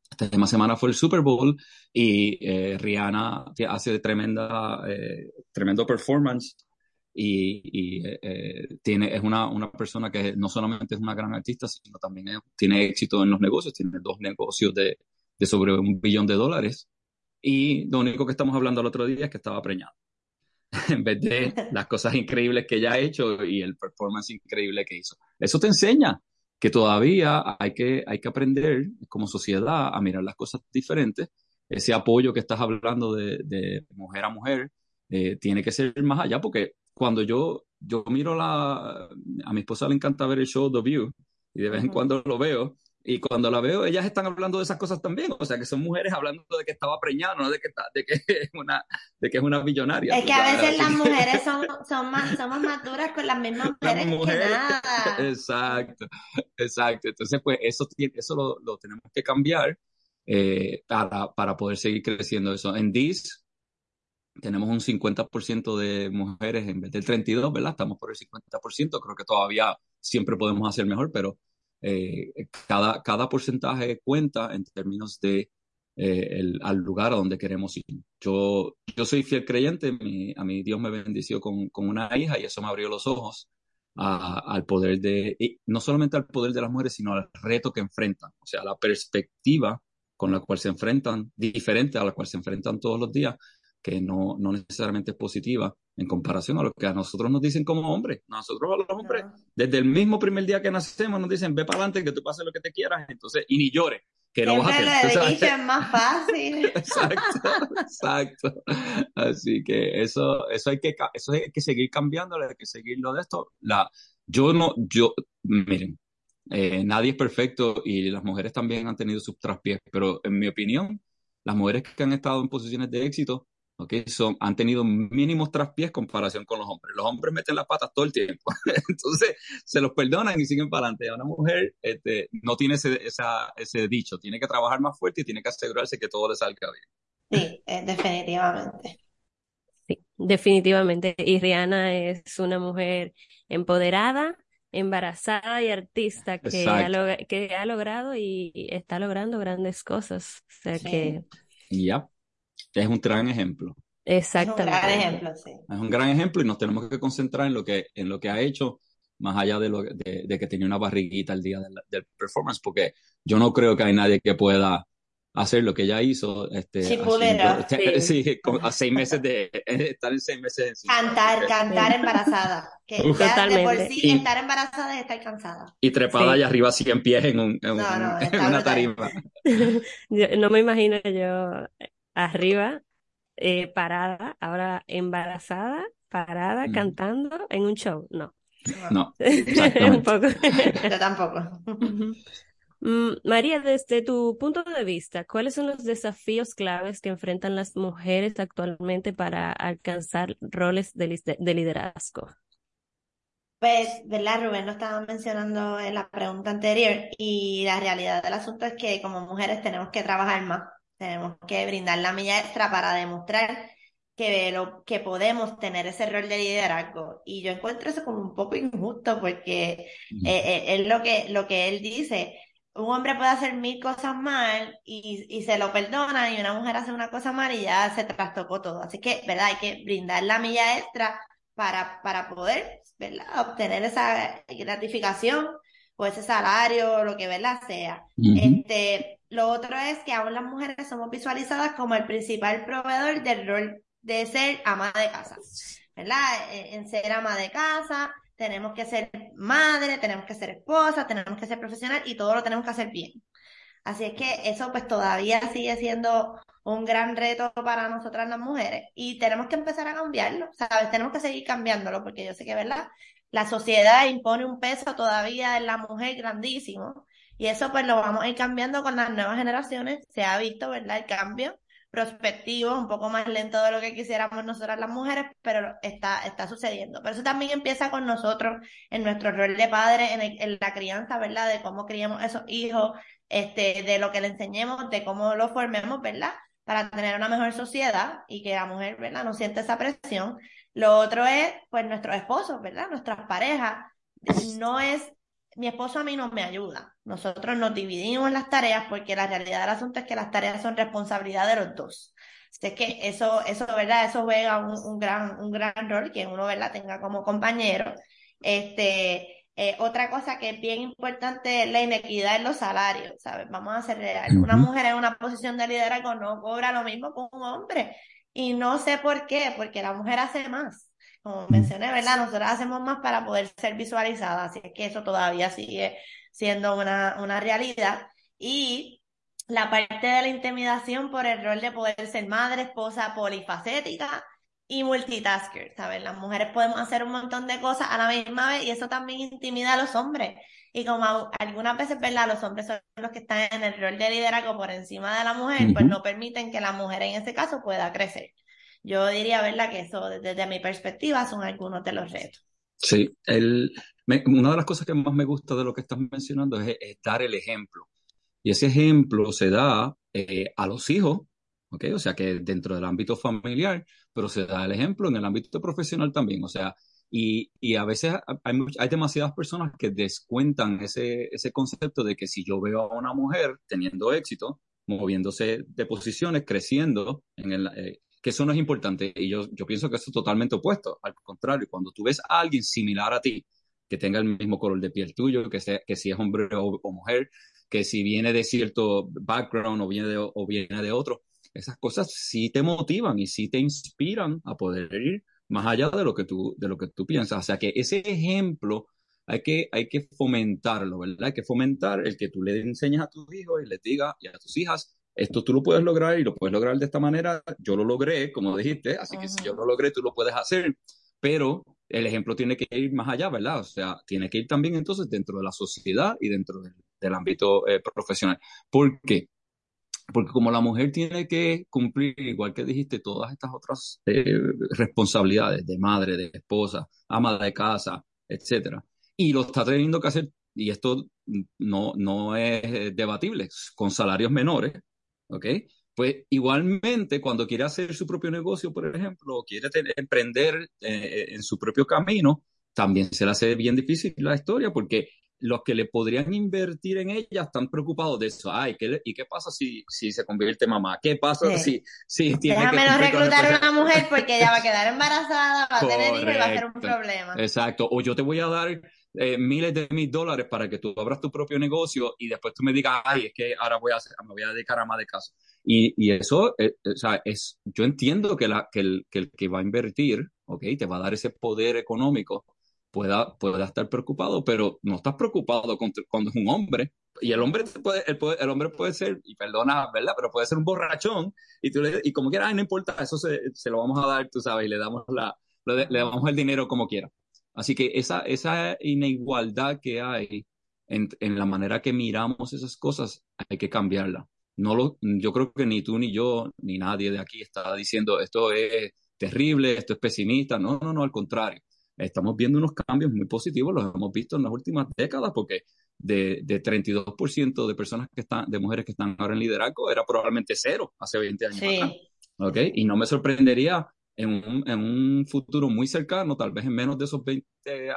esta misma semana fue el Super Bowl y eh, Rihanna hace tremenda, eh, tremendo performance y, y eh, tiene, es una, una, persona que no solamente es una gran artista, sino también tiene éxito en los negocios, tiene dos negocios de, de, sobre un billón de dólares. Y lo único que estamos hablando el otro día es que estaba preñado. en vez de las cosas increíbles que ella ha hecho y el performance increíble que hizo. Eso te enseña que todavía hay que, hay que aprender como sociedad a mirar las cosas diferentes. Ese apoyo que estás hablando de, de mujer a mujer eh, tiene que ser más allá porque cuando yo, yo miro la, a mi esposa le encanta ver el show The View y de vez en cuando lo veo y cuando la veo ellas están hablando de esas cosas también, o sea que son mujeres hablando de que estaba preñada, no de que, de que es una de que es una billonaria. Es que a veces las mujeres son, son más, somos maduras con las mismas mujeres, que nada. Exacto, exacto. Entonces pues eso, eso lo, lo tenemos que cambiar eh, para, para poder seguir creciendo eso. En DIS tenemos un 50% de mujeres en vez del 32, ¿verdad? Estamos por el 50%, creo que todavía siempre podemos hacer mejor, pero eh, cada, cada porcentaje cuenta en términos de eh, al lugar a donde queremos ir. Yo, yo soy fiel creyente, a mi Dios me bendició con, con, una hija y eso me abrió los ojos al poder de, no solamente al poder de las mujeres, sino al reto que enfrentan, o sea, la perspectiva con la cual se enfrentan, diferente a la cual se enfrentan todos los días, que no, no necesariamente es positiva en comparación a lo que a nosotros nos dicen como hombres. Nosotros a los hombres, desde el mismo primer día que nacemos, nos dicen, ve para adelante, que tú pases lo que te quieras, entonces, y ni llores, que no vas a hacer. es más fácil. exacto, exacto. Así que eso, eso hay que, eso hay que seguir cambiándolo, hay que seguirlo de esto. La, yo no, yo, miren, eh, nadie es perfecto y las mujeres también han tenido sus traspiés, pero en mi opinión, las mujeres que han estado en posiciones de éxito Okay, son, han tenido mínimos traspiés en comparación con los hombres. Los hombres meten las patas todo el tiempo. Entonces, se los perdonan y siguen para adelante. Una mujer este, no tiene ese, esa, ese dicho. Tiene que trabajar más fuerte y tiene que asegurarse que todo le salga bien. Sí, eh, definitivamente. Sí, definitivamente. Y Rihanna es una mujer empoderada, embarazada y artista que, ha, que ha, logrado y está logrando grandes cosas. O sea que... Ya es un gran ejemplo. Exactamente. Es un gran ejemplo, sí. Es un gran ejemplo y nos tenemos que concentrar en lo que, en lo que ha hecho, más allá de, lo, de, de que tenía una barriguita el día del, del, performance, porque yo no creo que hay nadie que pueda hacer lo que ella hizo. Este, sí, haciendo, sí. sí a seis meses de estar en seis meses. Cantar, cantar embarazada. Que ya de por sí y, estar embarazada es estar cansada. Y trepada sí. allá arriba 100 pies en, un, en, no, no, en una tarima. no me imagino yo arriba, eh, parada, ahora embarazada, parada, mm. cantando en un show. No. No. un poco. Yo tampoco. Mm, María, desde tu punto de vista, ¿cuáles son los desafíos claves que enfrentan las mujeres actualmente para alcanzar roles de, de liderazgo? Pues, ¿verdad? Rubén lo estaba mencionando en la pregunta anterior y la realidad del asunto es que como mujeres tenemos que trabajar más, tenemos que brindar la milla extra para demostrar que, lo, que podemos tener ese rol de liderazgo. Y yo encuentro eso como un poco injusto porque eh, eh, es lo que, lo que él dice. Un hombre puede hacer mil cosas mal y, y se lo perdona y una mujer hace una cosa mal y ya se trastocó todo. Así que, ¿verdad? Hay que brindar la milla extra para, para poder obtener esa gratificación o ese salario o lo que ¿verdad? sea. este, lo otro es que aún las mujeres somos visualizadas como el principal proveedor del rol de ser ama de casa. ¿Verdad? E, en ser ama de casa, tenemos que ser madre, tenemos que ser esposa, tenemos que ser profesional y todo lo tenemos que hacer bien. Así es que eso pues todavía sigue siendo un gran reto para nosotras las mujeres y tenemos que empezar a cambiarlo, ¿sabes? Tenemos que seguir cambiándolo porque yo sé que, ¿verdad? La sociedad impone un peso todavía en la mujer grandísimo y eso pues lo vamos a ir cambiando con las nuevas generaciones. Se ha visto, ¿verdad? El cambio prospectivo, un poco más lento de lo que quisiéramos nosotras las mujeres, pero está, está sucediendo. Pero eso también empieza con nosotros en nuestro rol de padre, en, en la crianza, ¿verdad? De cómo criamos esos hijos, este, de lo que le enseñemos, de cómo lo formemos, ¿verdad? Para tener una mejor sociedad y que la mujer, ¿verdad? No siente esa presión. Lo otro es, pues, nuestros esposos, ¿verdad? Nuestras parejas. No es, mi esposo a mí no me ayuda. Nosotros nos dividimos las tareas porque la realidad del asunto es que las tareas son responsabilidad de los dos. Así que eso, eso, ¿verdad? Eso juega un, un gran, un gran rol que uno, ¿verdad? Tenga como compañero. Este, eh, otra cosa que es bien importante es la inequidad en los salarios, ¿sabes? Vamos a ser real. Una mujer en una posición de liderazgo no cobra lo mismo que un hombre. Y no sé por qué, porque la mujer hace más. Como mencioné, ¿verdad? Nosotros hacemos más para poder ser visualizadas, así que eso todavía sigue siendo una, una realidad. Y la parte de la intimidación por el rol de poder ser madre, esposa polifacética, y multitasker, ¿sabes? Las mujeres podemos hacer un montón de cosas a la misma vez y eso también intimida a los hombres. Y como algunas veces, ¿verdad? Los hombres son los que están en el rol de liderazgo por encima de la mujer, pues no permiten que la mujer en ese caso pueda crecer. Yo diría, ¿verdad? Que eso, desde mi perspectiva, son algunos de los retos. Sí, el, una de las cosas que más me gusta de lo que estás mencionando es, dar el ejemplo. Y ese ejemplo se da eh, a los hijos, ¿ok? O sea que dentro del ámbito familiar, pero se da el ejemplo en el ámbito profesional también, o sea, y, y a veces hay, hay, demasiadas personas que descuentan ese, ese concepto de que si yo veo a una mujer teniendo éxito, moviéndose de posiciones, creciendo, en el, eh, que eso no es importante. Y yo, yo pienso que eso es totalmente opuesto. Al contrario, cuando tú ves a alguien similar a ti, que tenga el mismo color de piel tuyo, que, sea, que si es hombre o, o mujer, que si viene de cierto background o viene de, o viene de otro, esas cosas sí te motivan y sí te inspiran a poder ir más allá de lo que tú, de lo que tú piensas. O sea que ese ejemplo hay que, hay que fomentarlo, ¿verdad? Hay que fomentar el que tú le enseñes a tus hijos y les digas y a tus hijas, esto tú lo puedes lograr y lo puedes lograr de esta manera. Yo lo logré, como dijiste, así que si yo lo logré, tú lo puedes hacer. Pero el ejemplo tiene que ir más allá, ¿verdad? O sea, tiene que ir también entonces dentro de la sociedad y dentro del, del ámbito eh, profesional. ¿Por qué? Porque como la mujer tiene que cumplir, igual que dijiste, todas estas otras eh, responsabilidades de madre, de esposa, ama de casa, etcétera, y lo está teniendo que hacer, y esto no, no es debatible, con salarios menores, ¿ok? Pues igualmente cuando quiere hacer su propio negocio, por ejemplo, o quiere emprender eh, en su propio camino, también se le hace bien difícil la historia porque los que le podrían invertir en ella están preocupados de eso. Ay, ¿qué ¿y qué pasa si, si se convierte en mamá? ¿Qué pasa si, si tiene Déjame no reclutar a una mujer porque ella va a quedar embarazada, va a tener hijos y va a ser un problema. Exacto. O yo te voy a dar eh, miles de mil dólares para que tú abras tu propio negocio y después tú me digas, ay, es que ahora voy a me voy a dedicar a más de casa. Y, y eso, eh, o sea, es, yo entiendo que, la, que, el, que el que va a invertir, ok, te va a dar ese poder económico pueda, pueda estar preocupado, pero no estás preocupado cuando es un hombre. Y el hombre puede, el, el, hombre puede ser, y perdona, ¿verdad? Pero puede ser un borrachón, y, tú le, y como quiera, no importa, eso se, se, lo vamos a dar, tú sabes, y le damos, la, le, le damos el dinero como quiera. Así que esa, esa inigualdad que hay en, en, la manera que miramos esas cosas, hay que cambiarla. No lo, yo creo que ni tú ni yo, ni nadie de aquí está diciendo esto es terrible, esto es pesimista. No, no, no, al contrario estamos viendo unos cambios muy positivos, los hemos visto en las últimas décadas, porque de, de 32% de personas que están, de mujeres que están ahora en liderazgo, era probablemente cero hace 20 años atrás. ¿okay? Y no me sorprendería en un, en un, futuro muy cercano, tal vez en menos de esos 20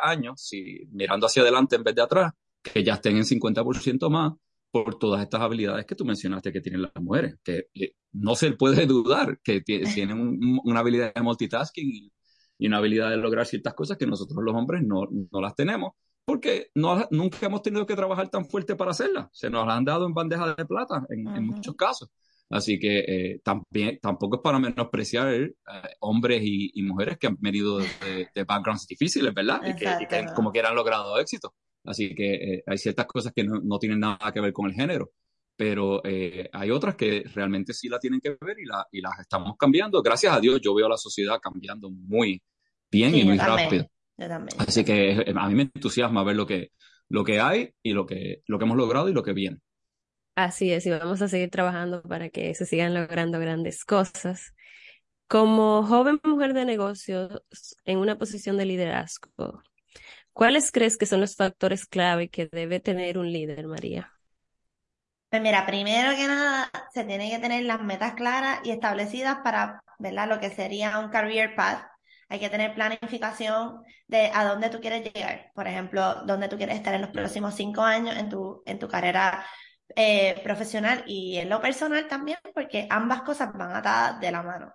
años, si mirando hacia adelante en vez de atrás, que ya estén en 50% más por todas estas habilidades que tú mencionaste que tienen las mujeres, que eh, no se puede dudar que tienen una habilidad de multitasking y, una habilidad de lograr ciertas cosas que nosotros los hombres no, no las tenemos, porque no, nunca hemos tenido que trabajar tan fuerte para hacerlas. Se nos han dado en bandeja de plata en, en muchos casos. Así que eh, también, tampoco es para menospreciar eh, hombres y, mujeres que han venido de, backgrounds difíciles, ¿verdad? Y que, como que han logrado éxito. Así que eh, hay ciertas cosas que no, tienen nada que ver con el género, pero hay otras que realmente sí la tienen que ver y, la, y las estamos cambiando. Gracias a Dios yo veo a la sociedad cambiando muy bien y muy rápido. Así que a mí me entusiasma ver lo que, lo que hay y lo que, lo que hemos logrado y lo que viene. Así es, y vamos a seguir trabajando para que se sigan logrando grandes cosas. Como joven mujer de negocios en una posición de liderazgo, ¿cuáles crees que son los factores clave que debe tener un líder, María? Pues mira, primero que nada, se tienen que tener las metas claras y establecidas para, ¿verdad? Lo que sería un career path. Hay que tener planificación de a dónde tú quieres llegar. Por ejemplo, dónde tú quieres estar en los próximos cinco años en tu, en tu carrera eh, profesional y en lo personal también, porque ambas cosas van atadas de la mano.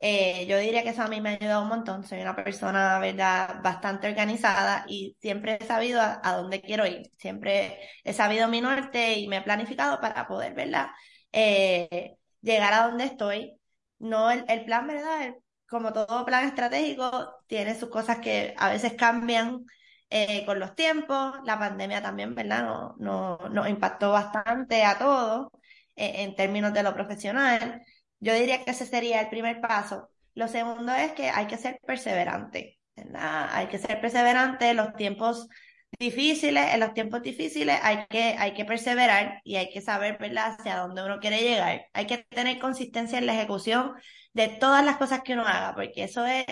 Eh, yo diría que eso a mí me ha ayudado un montón. Soy una persona, ¿verdad?, bastante organizada y siempre he sabido a, dónde quiero ir. Siempre he sabido mi norte y me he planificado para poder, ¿verdad?, eh, llegar a donde estoy. No el, el plan, ¿verdad? como todo plan estratégico, tiene sus cosas que a veces cambian eh, con los tiempos, la pandemia también, ¿verdad? Nos no, no impactó bastante a todos eh, en términos de lo profesional. Yo diría que ese sería el primer paso. Lo segundo es que hay que ser perseverante, ¿verdad? Hay que ser perseverante. Los tiempos difíciles, en los tiempos difíciles hay que, hay que perseverar y hay que saber, ¿verdad?, hacia dónde uno quiere llegar. Hay que tener consistencia en la ejecución de todas las cosas que uno haga, porque eso es,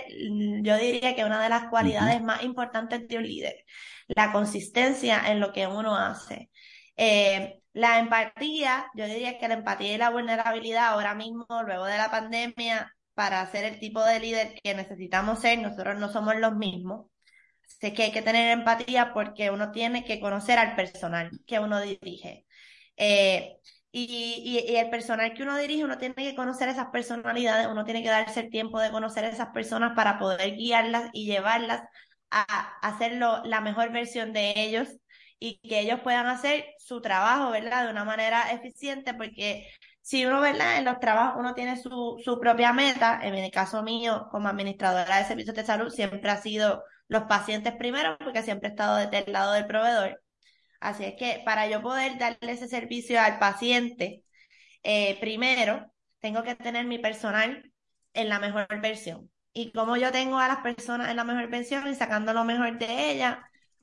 yo diría que una de las cualidades más importantes de un líder, la consistencia en lo que uno hace. Eh, la empatía, yo diría que la empatía y la vulnerabilidad ahora mismo, luego de la pandemia, para ser el tipo de líder que necesitamos ser, nosotros no somos los mismos sé que hay que tener empatía porque uno tiene que conocer al personal que uno dirige. Eh, y, y, el personal que uno dirige, uno tiene que conocer esas personalidades, uno tiene que darse el tiempo de conocer esas personas para poder guiarlas y llevarlas a, hacerlo la mejor versión de ellos y que ellos puedan hacer su trabajo, ¿verdad? De una manera eficiente, porque si uno, ¿verdad? En los trabajos uno tiene su, su propia meta, en el caso mío como administradora de servicios de salud siempre ha sido los pacientes primero, porque siempre he estado del lado del proveedor. Así es que para yo poder darle ese servicio al paciente, eh, primero tengo que tener mi personal en la mejor versión. Y como yo tengo a las personas en la mejor versión y sacando lo mejor de ellas,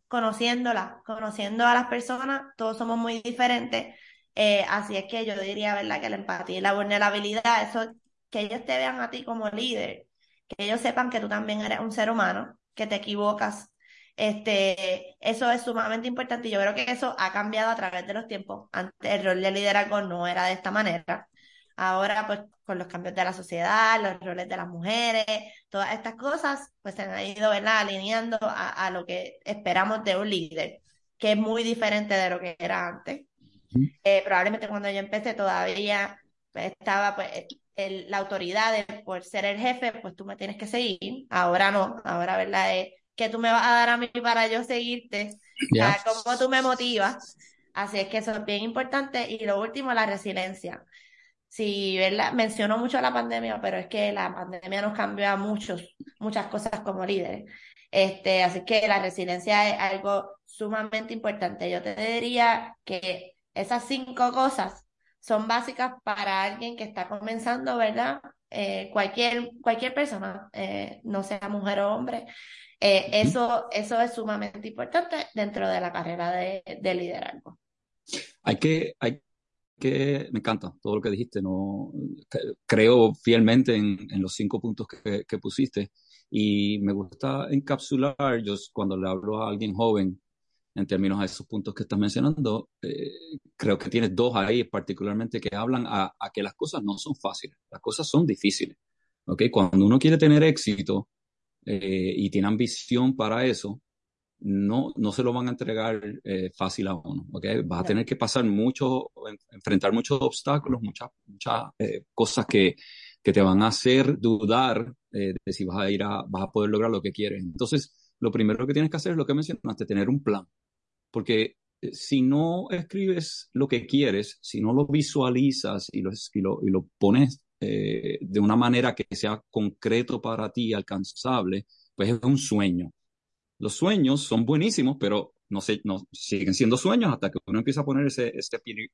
conociéndolas, conociendo a las personas, todos somos muy diferentes. Eh, así es que yo diría, ¿verdad? Que la empatía y la vulnerabilidad, eso, que ellos te vean a ti como líder, que ellos sepan que tú también eres un ser humano, que te equivocas. Este, eso es sumamente importante y yo creo que eso ha cambiado a través de los tiempos. Antes el rol de liderazgo no era de esta manera. Ahora, pues, con los cambios de la sociedad, los roles de las mujeres, todas estas cosas, pues se han ido, ¿verdad? Alineando a, lo que esperamos de un líder, que es muy diferente de lo que era antes. Eh, probablemente cuando yo empecé todavía pues, estaba pues, la autoridad de, por ser el jefe, pues tú me tienes que seguir. Ahora no, ahora, ¿verdad? Es que tú me vas a dar a mí para yo seguirte, yeah. cómo tú me motivas. Así es que eso es bien importante. Y lo último, la resiliencia. Sí, ¿verdad? Menciono mucho la pandemia, pero es que la pandemia nos cambió a muchos, muchas cosas como líderes. Este, así que la resiliencia es algo sumamente importante. Yo te diría que esas cinco cosas son básicas para alguien que está comenzando, ¿verdad? Eh, cualquier, cualquier persona, eh, no sea mujer o hombre, eh, eso, eso es sumamente importante dentro de la carrera de, de liderazgo. Hay que, hay que, me encanta todo lo que dijiste, no creo fielmente en, en los cinco puntos que, que pusiste Y me gusta encapsular, yo cuando le hablo a alguien joven, en términos a esos puntos que estás mencionando, eh, creo que tienes dos ahí particularmente que hablan a, que las cosas no son fáciles, las cosas son difíciles. ¿okay? Cuando uno quiere tener éxito eh, y tiene ambición para eso, no, no se lo van a entregar eh, fácil a uno. ¿okay? Vas a tener que pasar mucho, enfrentar muchos obstáculos, muchas, muchas cosas que, que te van a hacer dudar de si vas a ir a, vas a poder lograr lo que quieres. Entonces, lo primero que tienes que hacer es lo que mencionaste, tener un plan. Porque eh, si no escribes lo que quieres, si no lo visualizas y lo, pones eh, de una manera que sea concreto para ti, alcanzable, pues es un sueño. Los sueños son buenísimos, pero no, no siguen siendo sueños hasta que uno empieza a poner ese,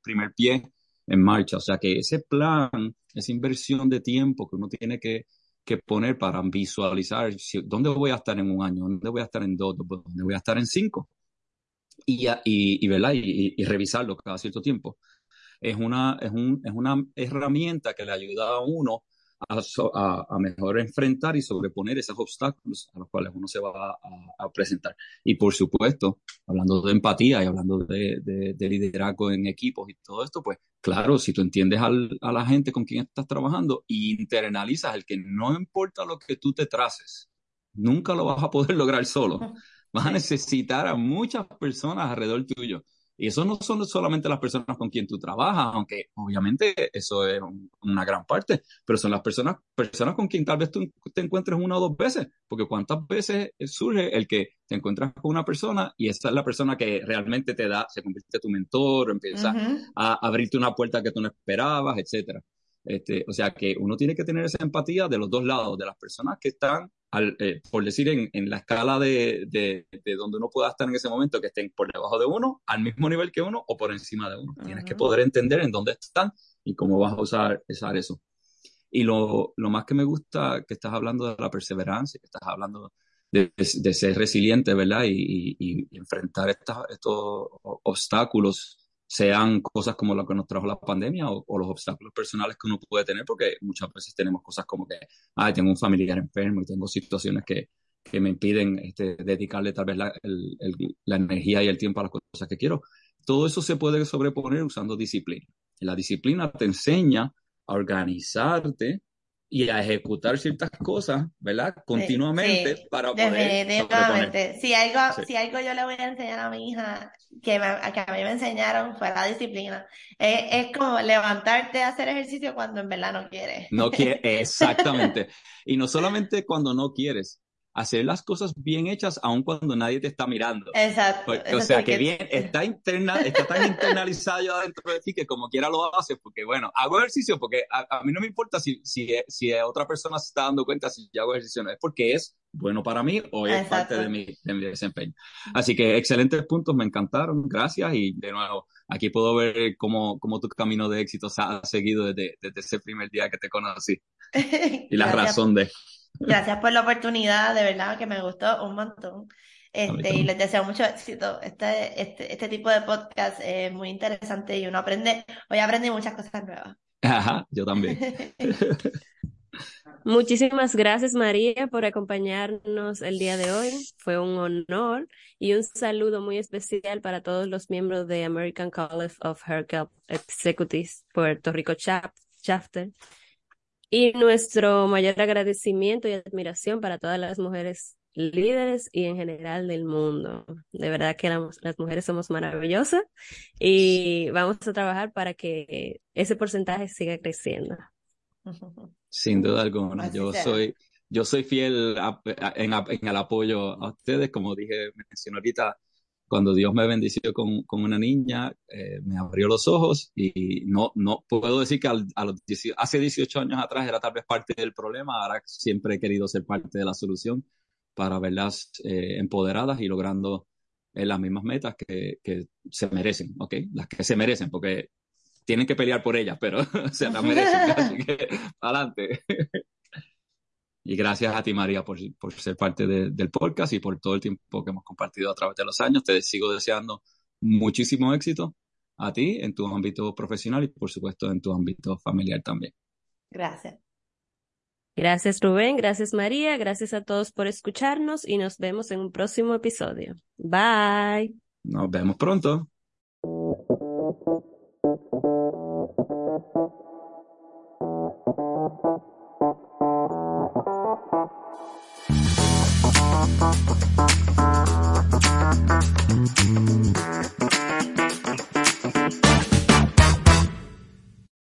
primer pie en marcha. O sea que ese plan, esa inversión de tiempo que uno tiene que, que poner para visualizar dónde voy a estar en un año, dónde voy a estar en dos, dónde voy a estar en cinco, y, y, y, y, revisarlo cada cierto tiempo. Es una, es, un, es una herramienta que le ayuda a uno a, a, mejor enfrentar y sobreponer esos obstáculos a los cuales uno se va a, presentar. Y por supuesto, hablando de empatía y hablando de, de, liderazgo en equipos y todo esto, pues claro, si tú entiendes al, a la gente con quien estás trabajando y internalizas el que no importa lo que tú te traces, nunca lo vas a poder lograr solo. Vas a necesitar a muchas personas alrededor tuyo. Y eso no son solamente las personas con quien tú trabajas, aunque obviamente eso es una gran parte, pero son las personas, personas con quien tal vez tú te encuentres una o dos veces, porque cuántas veces surge el que te encuentras con una persona y esa es la persona que realmente te da, se convierte en tu mentor, empieza a abrirte una puerta que tú no esperabas, etcétera. Este, o sea que uno tiene que tener esa empatía de los dos lados, de las personas que están, al, eh, por decir, en, en, la escala de, de, de, donde uno pueda estar en ese momento, que estén por debajo de uno, al mismo nivel que uno o por encima de uno. Tienes que poder entender en dónde están y cómo vas a usar, usar eso. Y lo, lo, más que me gusta que estás hablando de la perseverancia, que estás hablando de, de ser resiliente, ¿verdad? Y, y, y enfrentar estos, estos obstáculos sean cosas como lo que nos trajo la pandemia o, los obstáculos personales que uno puede tener, porque muchas veces tenemos cosas como que, ay, tengo un familiar enfermo y tengo situaciones que, que me impiden este, dedicarle tal vez la, la energía y el tiempo a las cosas que quiero. Todo eso se puede sobreponer usando disciplina. La disciplina te enseña a organizarte y a ejecutar ciertas cosas, ¿verdad? Continuamente para poder Definitivamente. Si algo, si algo yo le voy a enseñar a mi hija que, que a mí me enseñaron fue la disciplina. Es, es como levantarte a hacer ejercicio cuando en verdad no quieres. No quieres, exactamente. y no solamente cuando no quieres, hacer las cosas bien hechas aun cuando nadie te está mirando. Exacto. o sea, que bien, está, interna, está tan internalizado dentro de ti que como quiera lo haces, porque bueno, hago ejercicio porque a, mí no me importa si, si, si, otra persona se está dando cuenta si yo hago ejercicio, no es porque es bueno para mí o es parte de mi, de mi desempeño. Así que excelentes puntos, me encantaron, gracias y de nuevo, aquí puedo ver cómo, cómo tu camino de éxito se ha seguido desde, desde ese primer día que te conocí y la razón de... Gracias por la oportunidad, de verdad que me gustó un montón. Este, y les deseo mucho éxito. Este, este, este tipo de podcast es muy interesante y uno aprende, hoy aprendí muchas cosas nuevas. Ajá, yo también. Muchísimas gracias María por acompañarnos el día de hoy. Fue un honor y un saludo muy especial para todos los miembros de American College of Health Executives Puerto Rico Chapter y nuestro mayor agradecimiento y admiración para todas las mujeres líderes y en general del mundo. De verdad que las mujeres somos maravillosas y vamos a trabajar para que ese porcentaje siga creciendo. Sin duda alguna, yo soy, yo soy fiel en, en, el apoyo a ustedes, como dije, mencioné ahorita, cuando Dios me bendició con, con una niña, eh, me abrió los ojos y no, no puedo decir que a los hace 18 años atrás era tal vez parte del problema, ahora siempre he querido ser parte de la solución para verlas eh, empoderadas y logrando eh, las mismas metas que, que, se merecen, ¿ok? Las que se merecen, porque tienen que pelear por ellas, pero se las merecen, así que adelante. Y gracias a ti, María, por, por ser parte del podcast y por todo el tiempo que hemos compartido a través de los años. Te sigo deseando muchísimo éxito a ti en tu ámbito profesional y, por supuesto, en tu ámbito familiar también. Gracias. Gracias Rubén, gracias María, gracias a todos por escucharnos y nos vemos en un próximo episodio. Bye. Nos vemos pronto.